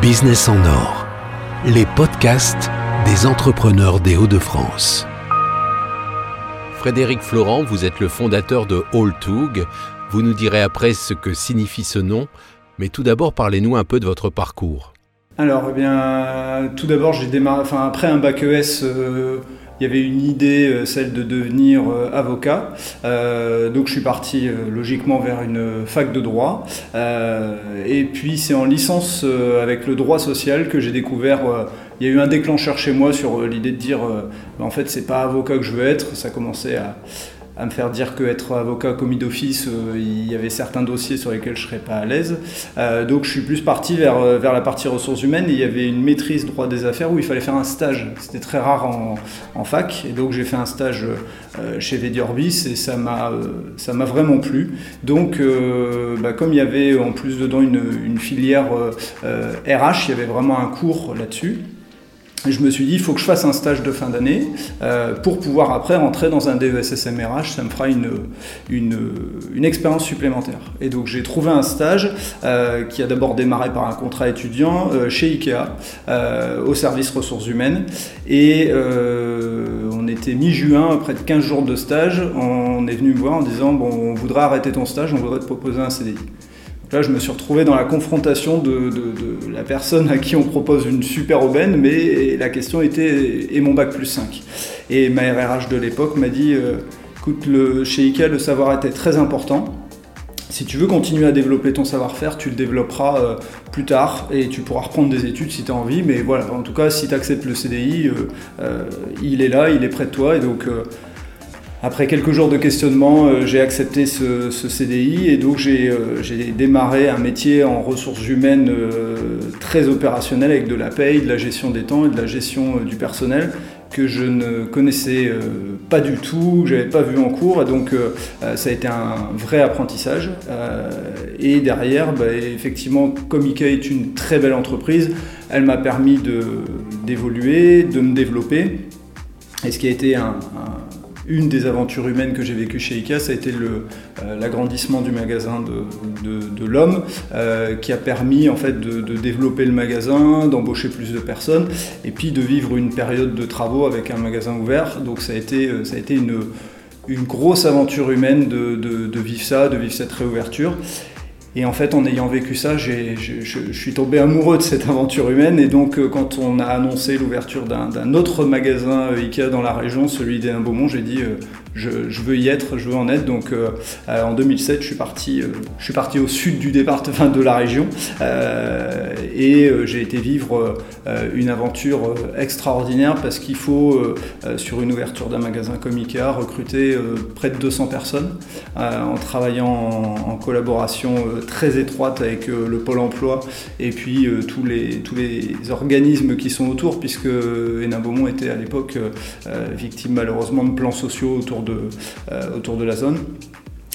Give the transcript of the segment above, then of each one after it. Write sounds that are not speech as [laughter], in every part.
Business en or, les podcasts des entrepreneurs des Hauts-de-France. Frédéric Florent, vous êtes le fondateur de Alltug. Vous nous direz après ce que signifie ce nom, mais tout d'abord parlez-nous un peu de votre parcours. Alors, eh bien, tout d'abord, j'ai démarré, après un bac ES, euh, il y avait une idée, euh, celle de devenir euh, avocat. Donc je suis parti logiquement vers une fac de droit. et puis c'est en licence avec le droit social que j'ai découvert il y a eu un déclencheur chez moi sur l'idée de dire en fait c'est pas avocat que je veux être ça commençait à, à me faire dire qu'être avocat commis d'office, euh, il y avait certains dossiers sur lesquels je serais pas à l'aise. Euh, donc je suis plus parti vers, euh, vers la partie ressources humaines il y avait une maîtrise droit des affaires où il fallait faire un stage. C'était très rare en, fac et donc j'ai fait un stage chez Vediorbis et ça m'a ça vraiment plu. Donc bah, comme il y avait en plus dedans une filière RH, il y avait vraiment un cours là-dessus je me suis dit, il faut que je fasse un stage de fin d'année euh, pour pouvoir après rentrer dans un DESSMRH. Ça me fera une, une, expérience supplémentaire. Et donc j'ai trouvé un stage euh, qui a d'abord démarré par un contrat étudiant euh, chez IKEA au service ressources humaines. Et on était mi-juin, après 15 jours de stage, on est venu me voir en disant, bon, on voudrait arrêter ton stage, on voudrait te proposer un CDI. Là, je me suis retrouvé dans la confrontation de, la personne à qui on propose une super aubaine, mais la question était et mon bac plus 5 Et ma RRH de l'époque m'a dit euh, écoute, le, chez IKEA, le savoir était très important. Si tu veux continuer à développer ton savoir-faire, tu le développeras euh, plus tard et tu pourras reprendre des études si tu as envie. Mais voilà, en tout cas, si tu acceptes le CDI, euh, il est là, il est près de toi. Et donc, après quelques jours de questionnement, euh, j'ai accepté ce, CDI et donc euh, j'ai démarré un métier en ressources humaines euh, très opérationnel avec de la paye, de la gestion des temps et de la gestion du personnel que je ne connaissais pas du tout, je n'avais pas vu en cours, et donc ça a été un vrai apprentissage. et derrière, bah, effectivement, comme IKEA est une très belle entreprise, elle m'a permis d'évoluer, de, me développer. Et ce qui a été un une des aventures humaines que j'ai vécues chez IKEA, ça a été euh, l'agrandissement du magasin de, l'homme, euh, qui a permis en fait de, développer le magasin, d'embaucher plus de personnes, et puis de vivre une période de travaux avec un magasin ouvert. Donc ça a été, euh, une grosse aventure humaine de, vivre ça, de vivre cette réouverture. Et en fait, en ayant vécu ça, je, suis tombé amoureux de cette aventure humaine. Et donc, quand on a annoncé l'ouverture d'un autre magasin IKEA dans la région, celui d'Hénin Beaumont, j'ai dit je, veux y être, je veux en être. Donc euh, euh, en 2007, je suis parti, euh, je suis parti au sud du département de la région et j'ai été vivre une aventure extraordinaire parce qu'il faut sur une ouverture d'un magasin comme Ikea recruter près de 200 personnes en travaillant en, collaboration très étroite avec le pôle emploi et puis tous les tous les organismes qui sont autour puisque Hénin Beaumont était à l'époque victime malheureusement de plans sociaux autour euh, autour de la zone.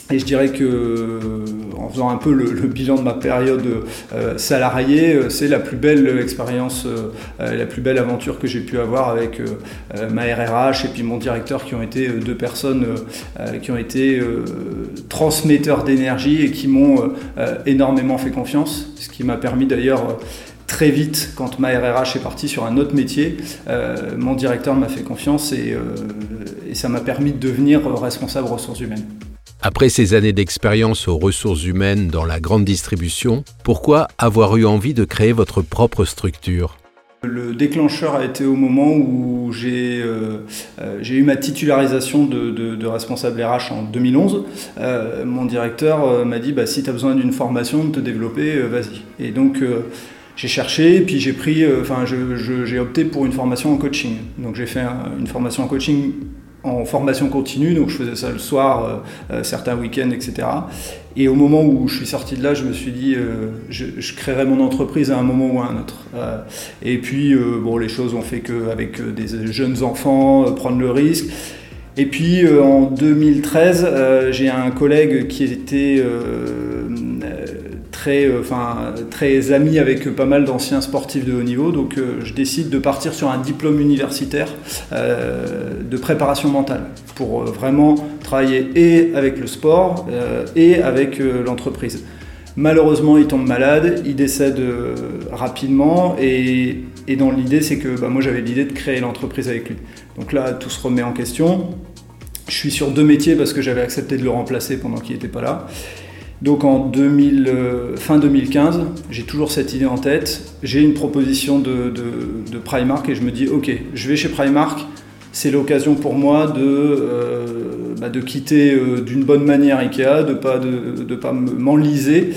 Et je dirais que, euh, en faisant un peu le, bilan de ma période euh, salariée, c'est la plus belle expérience, la plus belle aventure que j'ai pu avoir avec ma RRH et puis mon directeur qui ont été deux personnes qui ont été transmetteurs d'énergie et qui m'ont énormément fait confiance, ce qui m'a permis d'ailleurs très vite, quand ma RRH est partie sur un autre métier, mon directeur m'a fait confiance euh, et, ça m'a permis de devenir responsable ressources humaines. Après ces années d'expérience aux ressources humaines dans la grande distribution, pourquoi avoir eu envie de créer votre propre structure? Le déclencheur a été au moment où j'ai euh, eu ma titularisation de, responsable RH en 2011. mon directeur m'a dit bah, si tu as besoin d'une formation, de te développer, vas-y. Et donc j'ai cherché, puis j'ai pris, euh, enfin, j'ai opté pour une formation en coaching. Donc j'ai fait une formation en coaching en formation continue, donc je faisais ça le soir, euh, euh, certains week-ends, etc. Et au moment où je suis sorti de là, je me suis dit, je, je, créerai mon entreprise à un moment ou à un autre. et puis, bon, les choses ont fait qu'avec des jeunes enfants, prendre le risque. Et puis en 2013, j'ai un collègue qui était très, euh, ami avec pas mal d'anciens sportifs de haut niveau. Donc euh, je décide de partir sur un diplôme universitaire euh, de préparation mentale pour vraiment travailler et avec le sport et avec l'entreprise. Malheureusement, il tombe malade, il décède rapidement et, dans l'idée, c'est que bah, moi j'avais l'idée de créer l'entreprise avec lui. Donc là, tout se remet en question. Je suis sur deux métiers parce que j'avais accepté de le remplacer pendant qu'il n'était pas là. Donc en 2000, euh, fin 2015, j'ai toujours cette idée en tête. J'ai une proposition de, Primark et je me dis ok, je vais chez Primark. C'est l'occasion pour moi de, euh, bah, quitter euh, d'une bonne manière Ikea, de pas, de pas m'enliser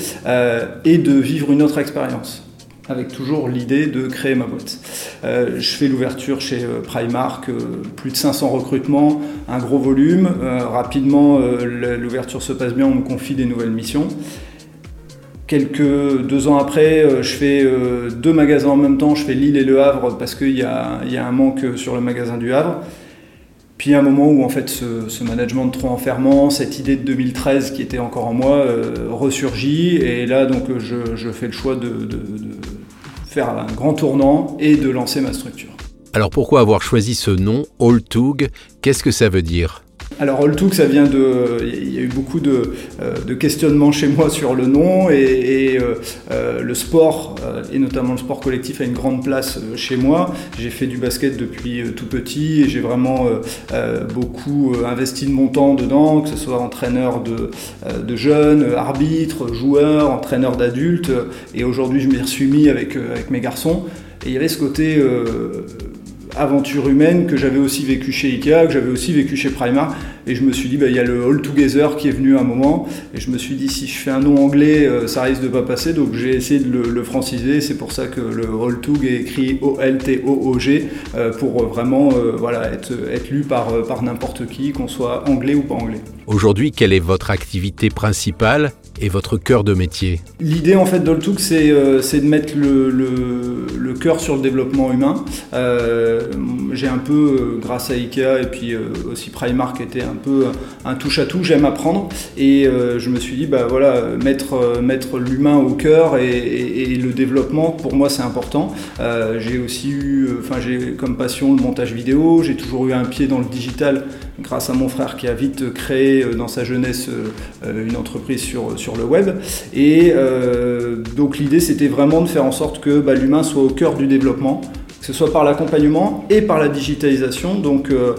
et de vivre une autre expérience avec toujours l'idée de créer ma boîte. Euh, je fais l'ouverture chez euh, Primark, euh, plus de 500 recrutements, un gros volume. rapidement, l'ouverture se passe bien, on me confie des nouvelles missions. Quelques deux ans après, je fais deux magasins en même temps. Je fais Lille et Le Havre parce qu'il y, a, un manque sur le magasin du Havre. Puis un moment où en fait ce, management trop enfermant, cette idée de 2013 qui était encore en moi, ressurgit. Et là donc je, fais le choix de faire un grand tournant et de lancer ma structure. Alors pourquoi avoir choisi ce nom, Alltug Qu'est-ce que ça veut dire? Alors Alltug, ça vient de... Il y a eu beaucoup de, euh, questionnements chez moi sur le nom et, euh, euh, le sport, et notamment le sport collectif, a une grande place chez moi. J'ai fait du basket depuis tout petit et j'ai vraiment beaucoup investi de mon temps dedans, que ce soit entraîneur de, jeunes, arbitre, joueur, entraîneur d'adultes. Et aujourd'hui, je m'y suis mis avec, avec mes garçons. Et il y avait ce côté aventure humaine que j'avais aussi vécu chez Ikea, que j'avais aussi vécu chez Primark. Et je me suis dit, bah, il y a le All Together qui est venu à un moment. Et je me suis dit, si je fais un nom anglais, euh, ça risque de pas passer. Donc j'ai essayé de le, franciser. C'est pour ça que le All Tog est écrit O-L-T-O-O-G euh, pour vraiment euh, voilà, être, être lu par, par n'importe qui, qu'on soit anglais ou pas anglais. Aujourd'hui, quelle est votre activité principale? Et votre cœur de métier L'idée en fait d'Oltouk, c'est euh, de mettre le, le, cœur sur le développement humain. Euh, j'ai un peu, euh, grâce à Ikea et puis aussi Primark, était un peu un touche-à-tout, j'aime apprendre. Et je me suis dit, bah voilà, mettre, l'humain au cœur et, le développement, pour moi c'est important. j'ai aussi eu, enfin j'ai comme passion le montage vidéo, j'ai toujours eu un pied dans le digital grâce à mon frère qui a vite créé dans sa jeunesse une entreprise sur, le web. Et euh, donc l'idée, c'était vraiment de faire en sorte que bah, l'humain soit au cœur du développement, que ce soit par l'accompagnement et par la digitalisation. Donc euh,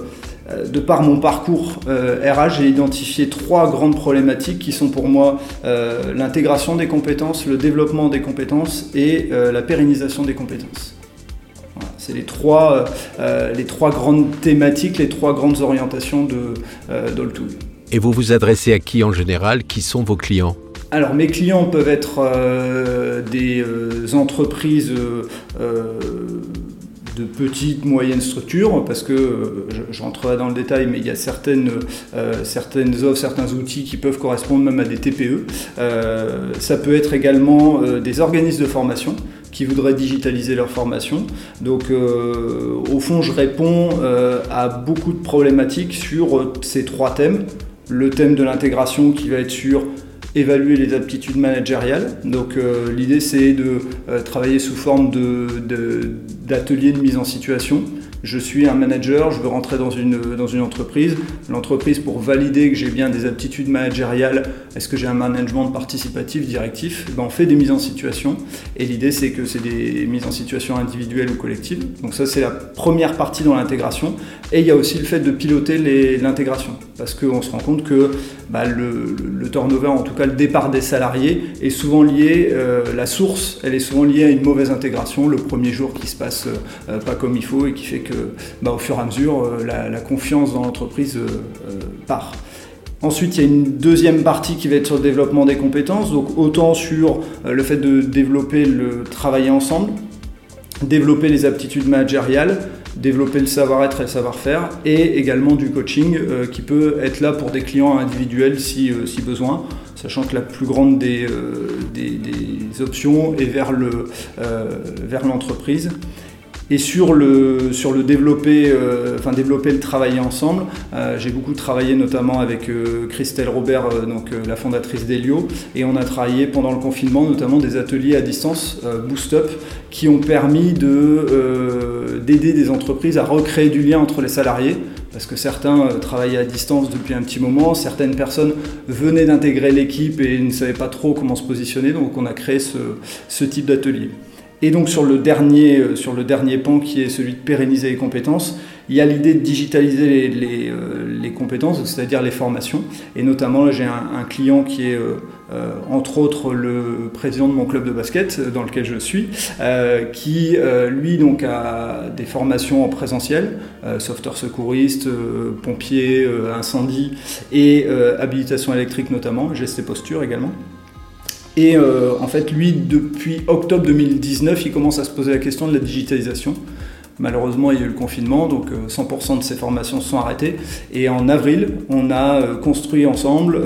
euh, de par mon parcours RH, j'ai identifié trois grandes problématiques qui sont pour moi l'intégration des compétences, le développement des compétences et la pérennisation des compétences. C'est les trois, les trois grandes thématiques, les trois grandes orientations de d'All2. Et vous vous adressez à qui en général? Qui sont vos clients? Alors mes clients peuvent être euh, des euh, entreprises euh, de petites, moyennes structures, parce que je, rentrerai dans le détail, mais il y a certaines, certaines offres, certains outils qui peuvent correspondre même à des TPE. ça peut être également des organismes de formation qui voudraient digitaliser leur formation. Donc au fond, je réponds à beaucoup de problématiques sur ces trois thèmes. Le thème de l'intégration qui va être sur évaluer les aptitudes managériales. Donc euh, l'idée c'est de euh, travailler sous forme de, de mise en situation je suis un manager, je veux rentrer dans une, entreprise. L'entreprise, pour valider que j'ai bien des aptitudes managériales, est-ce que j'ai un management participatif, directif? Eh ben, On fait des mises en situation. Et l'idée, c'est que c'est des mises en situation individuelles ou collectives. Donc ça, c'est la première partie dans l'intégration. Et il y a aussi le fait de piloter l'intégration. Parce qu'on se rend compte que bah, le, le, turnover, en tout cas le départ des salariés, est souvent lié, euh, la source, elle est souvent liée à une mauvaise intégration, le premier jour qui se passe euh, pas comme il faut et qui fait que bah, au fur et à mesure, euh, la, confiance dans l'entreprise euh, euh, part. Ensuite, il y a une deuxième partie qui va être sur le développement des compétences, donc autant sur le fait de développer le travailler ensemble, développer les aptitudes managériales, développer le savoir-être et le savoir-faire, et également du coaching qui peut être là pour des clients individuels si, besoin, sachant que la plus grande des, options est vers l'entreprise. Et sur le, sur le développer, euh, enfin développer le travailler ensemble, euh, j'ai beaucoup travaillé notamment avec euh, Christelle Robert, donc la fondatrice d'Elio, et on a travaillé pendant le confinement notamment des ateliers à distance, Boost Up, qui ont permis d'aider des entreprises à recréer du lien entre les salariés. Parce que certains travaillaient à distance depuis un petit moment, certaines personnes venaient d'intégrer l'équipe et ne savaient pas trop comment se positionner, donc on a créé ce, ce type d'atelier. Et donc sur le, dernier, euh, sur le dernier pan qui est celui de pérenniser les compétences, il y a l'idée de digitaliser les, euh, compétences, c'est-à-dire les formations. Et notamment, j'ai un, client qui est, euh, entre autres, le président de mon club de basket dans lequel je suis, qui, lui, donc, a des formations en présentiel, sauveteur secouriste, pompier, incendie et habilitation électrique notamment, gestes et posture également. Et euh, en fait, lui, depuis octobre 2019, il commence à se poser la question de la digitalisation. Malheureusement, il y a eu le confinement, donc 100% euh, de ses formations sont arrêtées. Et en avril, on a euh, construit ensemble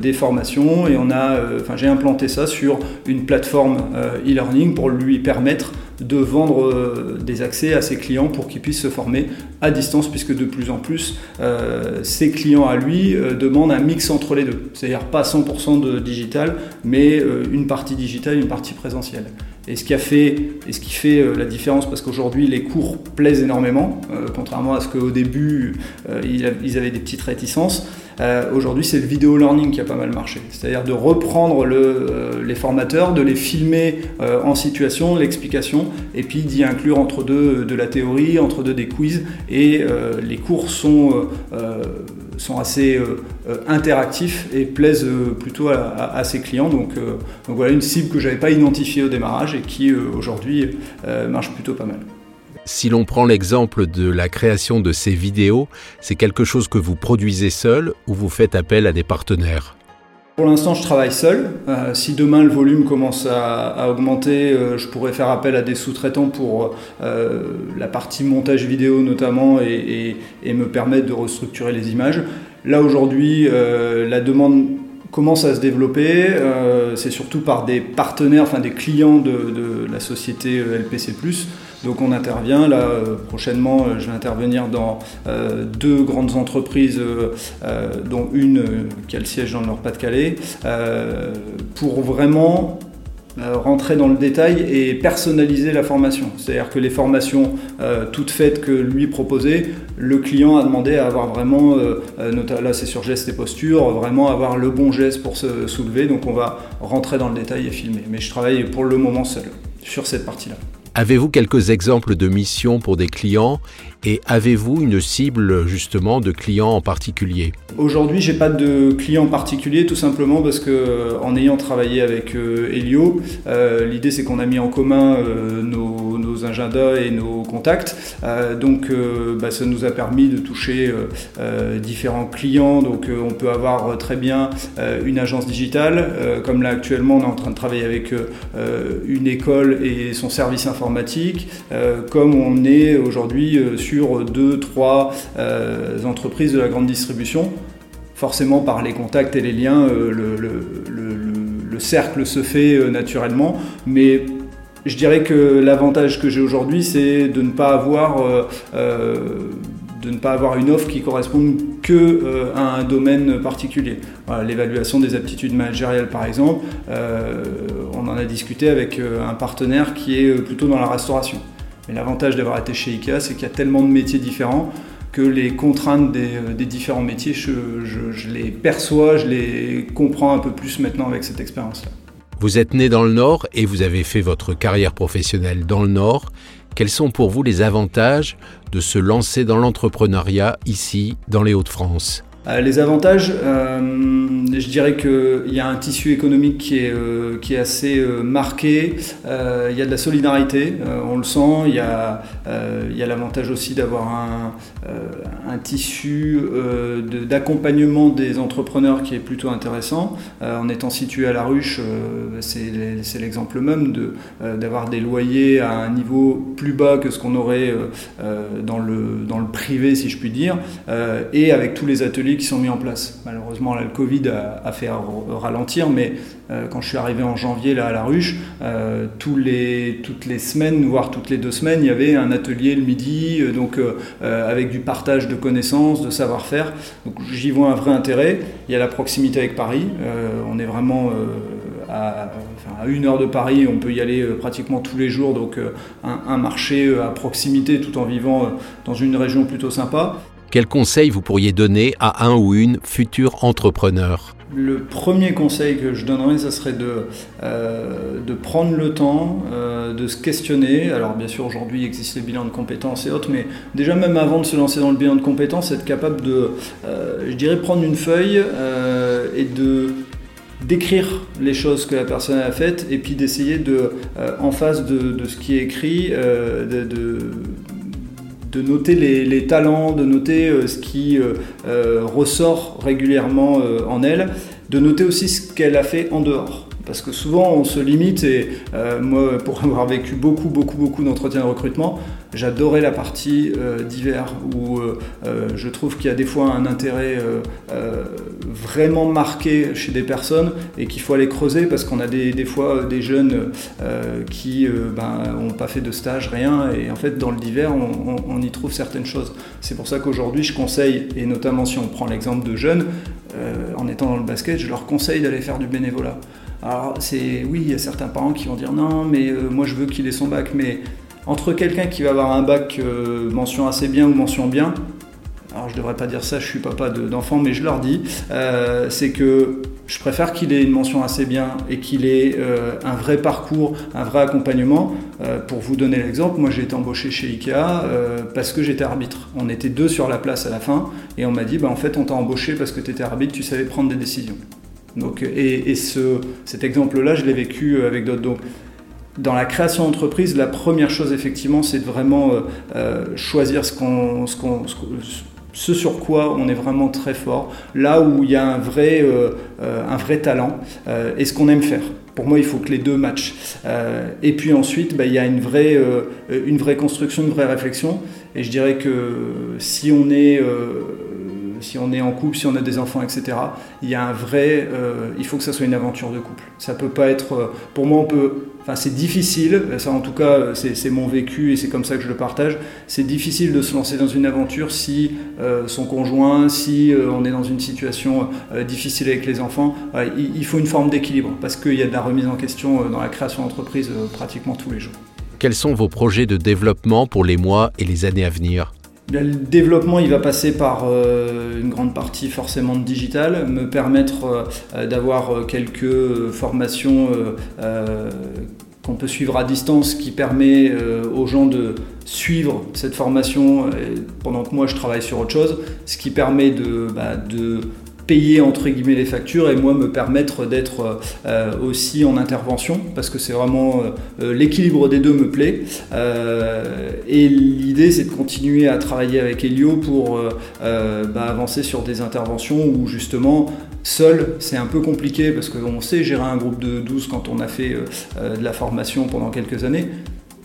des formations et on a, enfin, j'ai implanté ça sur une plateforme e-learning pour lui permettre de vendre euh, des accès à ses clients pour qu'ils puissent se former à distance, puisque de plus en plus, euh, ses clients à lui euh, demandent un mix entre les deux. C'est-à-dire pas 100% de digital, mais une partie digitale, une partie présentielle. Et ce qui fait, fait la différence, parce qu'aujourd'hui les cours plaisent énormément, contrairement à ce qu'au début ils avaient des petites réticences. Euh, aujourd'hui, c'est le vidéo learning qui a pas mal marché. C'est-à-dire de reprendre euh, les formateurs, de les filmer euh, en situation, l'explication, et puis d'y inclure entre deux de la théorie, entre deux des quiz. Et les cours sont, sont assez interactifs et plaisent plutôt à, ses clients. Donc, donc, voilà une cible que je n'avais pas identifiée au démarrage et qui aujourd'hui marche plutôt pas mal. Si l'on prend l'exemple de la création de ces vidéos, c'est quelque chose que vous produisez seul ou vous faites appel à des partenaires? Pour l'instant, je travaille seul. Euh, si demain le volume commence à, augmenter, euh, je pourrais faire appel à des sous-traitants pour euh, la partie montage vidéo notamment et, me permettre de restructurer les images. Là aujourd'hui, la demande commence à se développer. C'est surtout par des partenaires, enfin des clients de, de la société LPC. Donc on intervient, là euh, prochainement euh, je vais intervenir dans euh, deux grandes entreprises, dont une qui a le siège dans le Nord-Pas-de-Calais, pour vraiment rentrer dans le détail et personnaliser la formation. C'est-à-dire que les formations toutes faites que lui proposait, le client a demandé à avoir vraiment, là c'est sur geste et posture, vraiment avoir le bon geste pour se soulever. Donc on va rentrer dans le détail et filmer. Mais je travaille pour le moment seul sur cette partie-là. Avez-vous quelques exemples de missions pour des clients et avez-vous une cible justement de clients en particulier? Aujourd'hui, j'ai pas de clients particulier tout simplement parce que en ayant travaillé avec euh, Helio, euh, l'idée c'est qu'on a mis en commun euh, nos, agendas et nos contacts. donc bah, ça nous a permis de toucher différents clients. Donc on peut avoir très bien une agence digitale, comme là actuellement on est en train de travailler avec une école et son service informatique, comme on est aujourd'hui sur deux, trois euh, entreprises de la grande distribution. Forcément, par les contacts et les liens, euh, le, cercle se fait euh, naturellement, mais je dirais que l'avantage que j'ai aujourd'hui, c'est de ne pas avoir de ne pas avoir une offre qui corresponde que à un domaine particulier. L'évaluation des aptitudes managériales, par exemple, on en a discuté avec un partenaire qui est plutôt dans la restauration. Mais l'avantage d'avoir été chez IKEA, c'est qu'il y a tellement de métiers différents que les contraintes des, euh, différents métiers, je, les perçois, je les comprends un peu plus maintenant avec cette expérience-là. Vous êtes né dans le Nord et vous avez fait votre carrière professionnelle dans le Nord. Quels sont pour vous les avantages de se lancer dans l'entrepreneuriat ici, dans les Hauts-de-France? Euh, les avantages, euh, je dirais qu'il y a un tissu économique qui est, euh, qui est assez marqué, il y a de la solidarité, on le sent, il y a, il y a l'avantage aussi d'avoir un, un, tissu d'accompagnement des entrepreneurs qui est plutôt intéressant. en étant situé à la ruche, c'est l'exemple même d'avoir des loyers à un niveau plus bas que ce qu'on aurait dans, le, dans le privé, si je puis dire, et avec tous les ateliers qui sont mis en place. Malheureusement, le Covid a, fait ralentir, mais quand je suis arrivé en janvier là, à la ruche, tous les, toutes les semaines, voire toutes les deux semaines, il y avait un atelier le midi, donc avec du partage de connaissances, de savoir-faire. Donc j'y vois un vrai intérêt. Il y a la proximité avec Paris. on est vraiment à, une heure de Paris, on peut y aller euh, pratiquement tous les jours, donc euh, un, marché euh, à proximité tout en vivant dans une région plutôt sympa. Quel conseil vous pourriez donner à un ou une futur entrepreneur? Le premier conseil que je donnerais, ce serait de, de prendre le temps, de se questionner. Alors bien sûr, aujourd'hui, il existe les bilans de compétences et autres, mais déjà même avant de se lancer dans le bilan de compétences, être capable de, je dirais, prendre une feuille et de d'écrire les choses que la personne a faites et puis d'essayer de, euh, en face de, ce qui est écrit, euh, de, de, noter les, talents, de noter euh, ce qui ressort régulièrement en elle, de noter aussi ce qu'elle a fait en dehors. Parce que souvent on se limite et moi pour [laughs] avoir vécu beaucoup beaucoup beaucoup d'entretiens de recrutement, J'adorais la partie euh, d'hiver où euh, euh, je trouve qu'il y a des fois un intérêt vraiment marqué chez des personnes et qu'il faut aller creuser parce qu'on a des, fois des jeunes qui n'ont ben, pas fait de stage, rien, et en fait dans le on, y trouve certaines choses. C'est pour ça qu'aujourd'hui je conseille, et notamment si on prend l'exemple de jeunes, en étant dans le basket, je leur conseille d'aller faire du bénévolat. Alors c'est oui, il y a certains parents qui vont dire non, mais moi je veux qu'il ait son bac, mais entre quelqu'un qui va avoir un bac euh, mention assez bien ou mention bien, alors je devrais pas dire ça, je suis papa d'enfants, mais je leur dis, euh, c'est que je préfère qu'il ait une mention assez bien et qu'il ait euh, un vrai parcours, un vrai accompagnement. pour vous donner l'exemple, moi j'ai été embauché chez Ikea parce que j'étais arbitre. On était deux sur la place à la fin et on m'a dit, bah, en fait on t'a embauché parce que tu étais arbitre, tu savais prendre des décisions. Donc, et, ce, cet exemple-là, je l'ai vécu avec d'autres dans la création d'entreprise, la première chose effectivement, c'est de vraiment euh, euh, choisir ce, sur quoi on est vraiment très fort, là où il y a un vrai, euh, un vrai talent et ce qu'on aime faire. Pour moi, il faut que les deux matchent. et puis ensuite, bah, il y a une vraie, une vraie construction, une vraie réflexion. Et je dirais que si on est si on est en couple, si on a des enfants, etc. Il y a un vrai, il faut que ça soit une aventure de couple. Ça peut pas être, pour moi, on peut c'est difficile, ça en tout cas c'est mon vécu et c'est comme ça que je le partage, c'est difficile de se lancer dans une aventure si euh, son conjoint, si euh, on est dans une situation euh, difficile avec les enfants, il, faut une forme d'équilibre parce qu'il y a de la remise en question dans la création d'entreprise pratiquement tous les jours. Quels sont vos projets de développement pour les mois et les années à venir? Le développement, il va passer par une grande partie forcément de digital, me permettre d'avoir quelques formations qu'on peut suivre à distance, qui permet euh, aux gens de suivre cette formation euh, pendant que moi je travaille sur autre chose, ce qui permet de, bah, de payer entre guillemets les factures et moi me permettre d'être euh, aussi en intervention parce que c'est vraiment l'équilibre des deux me plaît. Et l'idée c'est de continuer à travailler avec Elio pour bah, avancer sur des interventions où justement Seul, c'est un peu compliqué parce qu'on sait gérer un groupe de 12 quand on a fait euh, euh, de la formation pendant quelques années,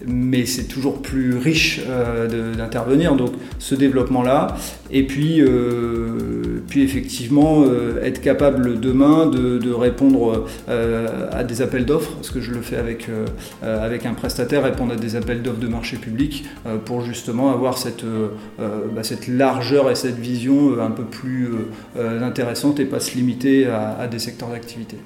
mais c'est toujours plus riche euh, d'intervenir. Donc ce développement-là, et puis, puis effectivement être capable demain de, répondre à des appels d'offres, parce que je le fais avec, un prestataire, répondre à des appels d'offres de marché public pour justement avoir cette, bah, cette largeur et cette vision un peu plus intéressante et pas se limiter à, des secteurs d'activité.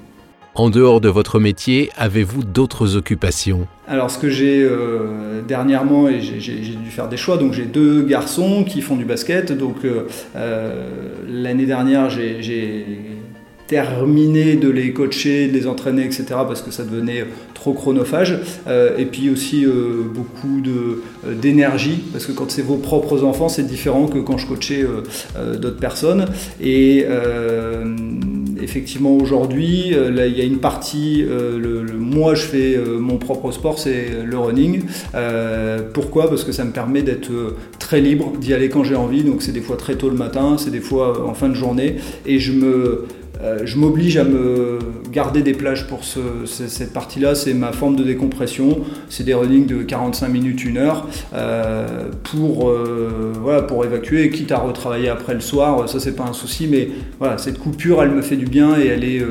En dehors de votre métier, avez-vous d'autres occupations? Alors ce que j'ai euh, dernièrement, et j'ai dû faire des choix, donc j'ai deux garçons qui font du basket. Donc euh, euh, l'année dernière, j'ai terminé de les coacher, de les entraîner, etc. parce que ça devenait trop chronophage. et puis aussi beaucoup d'énergie, parce que quand c'est vos propres enfants, c'est différent que quand je coachais d'autres personnes. Et effectivement aujourd'hui, euh, il y a une partie, euh, le, moi je fais euh, mon propre sport, c'est le running. pourquoi? Parce que ça me permet d'être très libre, d'y aller quand j'ai envie. Donc c'est des fois très tôt le matin, c'est des fois en fin de journée, et je me euh, je m'oblige à me garder des plages pour cette partie-là. C'est ma forme de décompression. C'est des runnings de 45 minutes, 1 heure euh, pour, euh, voilà, pour évacuer, quitte à retravailler après le soir. Ça, c'est pas un souci, mais voilà, cette coupure, elle me fait du bien et elle est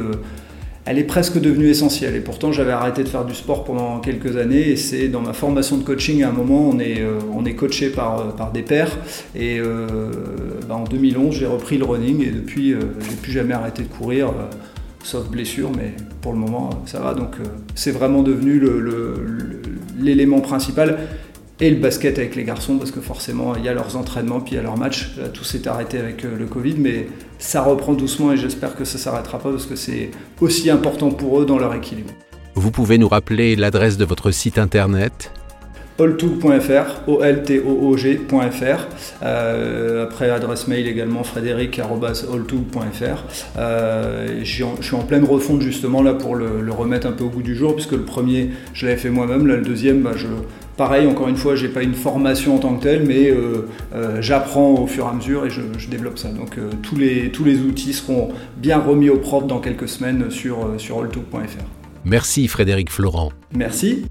elle est presque devenue essentielle. Et pourtant, j'avais arrêté de faire du sport pendant quelques années. Et c'est dans ma formation de coaching, à un moment, on est, on est coaché par, par des pairs. Et bah, en 2011, j'ai repris le running et depuis, euh, j'ai plus jamais arrêté de courir, euh, sauf blessure, mais pour le moment, ça va. Donc, euh, c'est vraiment devenu l'élément principal et le basket avec les garçons parce que forcément il y a leurs entraînements puis il y a leurs matchs. tout s'est arrêté avec le Covid mais ça reprend doucement et j'espère que ça ne s'arrêtera pas parce que c'est aussi important pour eux dans leur équilibre. Vous pouvez nous rappeler l'adresse de votre site internet? Oltoog.fr, O-L-T-O-O-G.fr. Euh, après, adresse mail également frédéric.oltoog.fr. Euh, je suis en pleine refonte justement là pour le, remettre un peu au goût du jour, puisque le premier, je l'avais fait moi-même. Là, le deuxième, bah, je, pareil, encore une fois, j'ai pas une formation en tant que telle, mais euh, j'apprends au fur et à mesure et je, développe ça. Donc tous, les, tous les outils seront bien remis au propre dans quelques semaines sur, sur. Merci Frédéric Florent. Merci.